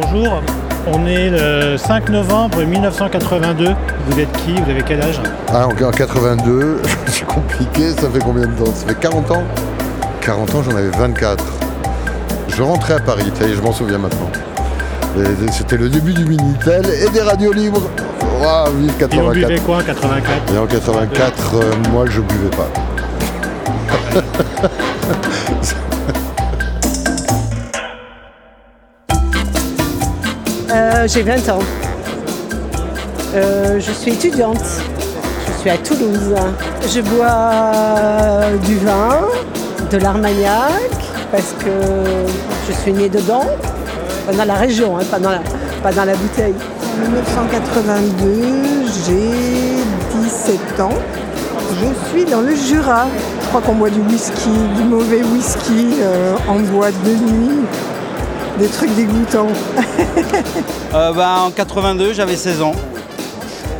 bonjour. On est le 5 novembre 1982. Vous êtes qui Vous avez quel âge? Ah, en 82, c'est compliqué, ça fait combien de temps? Ça fait 40 ans? 40 ans, j'en avais 24. Je rentrais à Paris, ça y est, je m'en souviens maintenant. C'était le début du Minitel et des radios libres. Waouh, vive Et on 84. buvait quoi en 84 Et en 84, euh, moi, je buvais pas. Euh, J'ai 20 ans. Euh, je suis étudiante. Je suis à Toulouse. Je bois du vin, de l'armagnac, parce que je suis née dedans. Dans la région, hein, pas, dans la, pas dans la bouteille. En 1982, j'ai 17 ans. Je suis dans le Jura. Je crois qu'on boit du whisky, du mauvais whisky euh, en boîte de nuit, des trucs dégoûtants. Euh, bah, en 82, j'avais 16 ans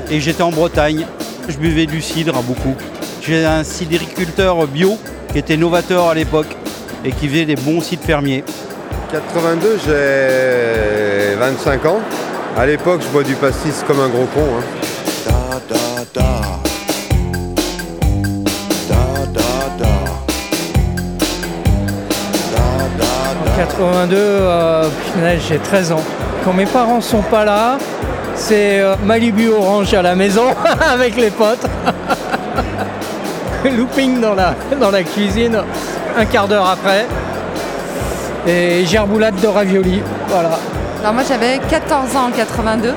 et j'étais en Bretagne. Je buvais du cidre beaucoup. J'ai un cidriculteur bio qui était novateur à l'époque et qui faisait des bons cidres fermiers. 82, j'ai 25 ans. À l'époque, je bois du pastis comme un gros con. hein. 82, euh, j'ai 13 ans. Quand mes parents sont pas là, c'est euh, Malibu Orange à la maison avec les potes. Looping dans la, dans la cuisine un quart d'heure après. Et gerboulade de ravioli. Voilà. Alors moi j'avais 14 ans en 82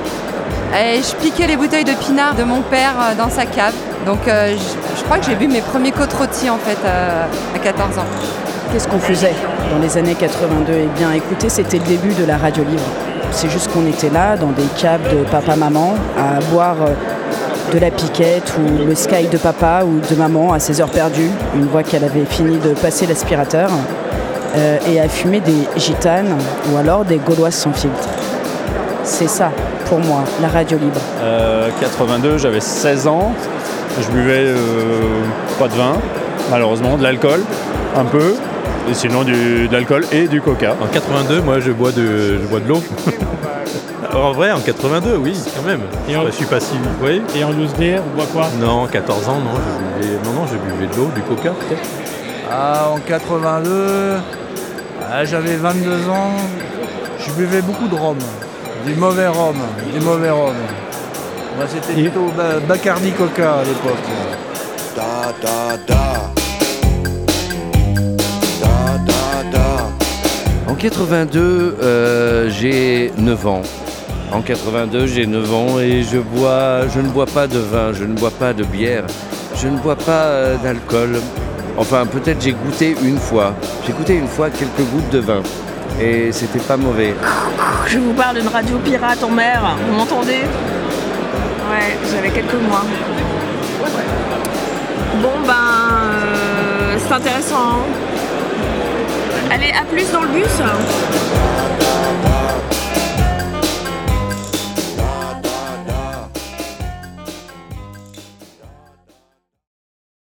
et je piquais les bouteilles de pinard de mon père euh, dans sa cave. Donc euh, je, je crois que j'ai bu mes premiers côtes rôties en fait euh, à 14 ans. Qu'est-ce qu'on faisait? Dans les années 82 Eh bien, écoutez, c'était le début de la radio libre. C'est juste qu'on était là, dans des caves de papa-maman, à boire euh, de la piquette ou le sky de papa ou de maman à ses heures perdues, une fois qu'elle avait fini de passer l'aspirateur, euh, et à fumer des gitanes ou alors des gauloises sans filtre. C'est ça, pour moi, la radio libre. Euh, 82, j'avais 16 ans. Je buvais euh, pas de vin, malheureusement, de l'alcool, un peu. Et sinon du, de l'alcool et du coca. En 82, moi je bois de, je bois de l'eau. En vrai, en 82, oui, quand même. Et en- Je suis pas si. Oui Et en loose day, on boit quoi? Non, 14 ans, non, je buvais, non, non, je buvais de l'eau, du coca peut-être. Ah, en 82, ah, j'avais 22 ans, je buvais beaucoup de rhum, du mauvais rhum, du mauvais rhum. Moi, c'était plutôt Ba- Bacardi Coca à l'époque. En 82, euh, j'ai 9 ans. En 82, j'ai 9 ans et je, bois, je ne bois pas de vin, je ne bois pas de bière, je ne bois pas euh, d'alcool. Enfin, peut-être j'ai goûté une fois. J'ai goûté une fois quelques gouttes de vin et c'était pas mauvais. Je vous parle d'une radio pirate en mer. Vous m'entendez? Ouais, j'avais quelques mois. Bon ben, euh, c'est intéressant. hein. Allez, à plus dans le bus.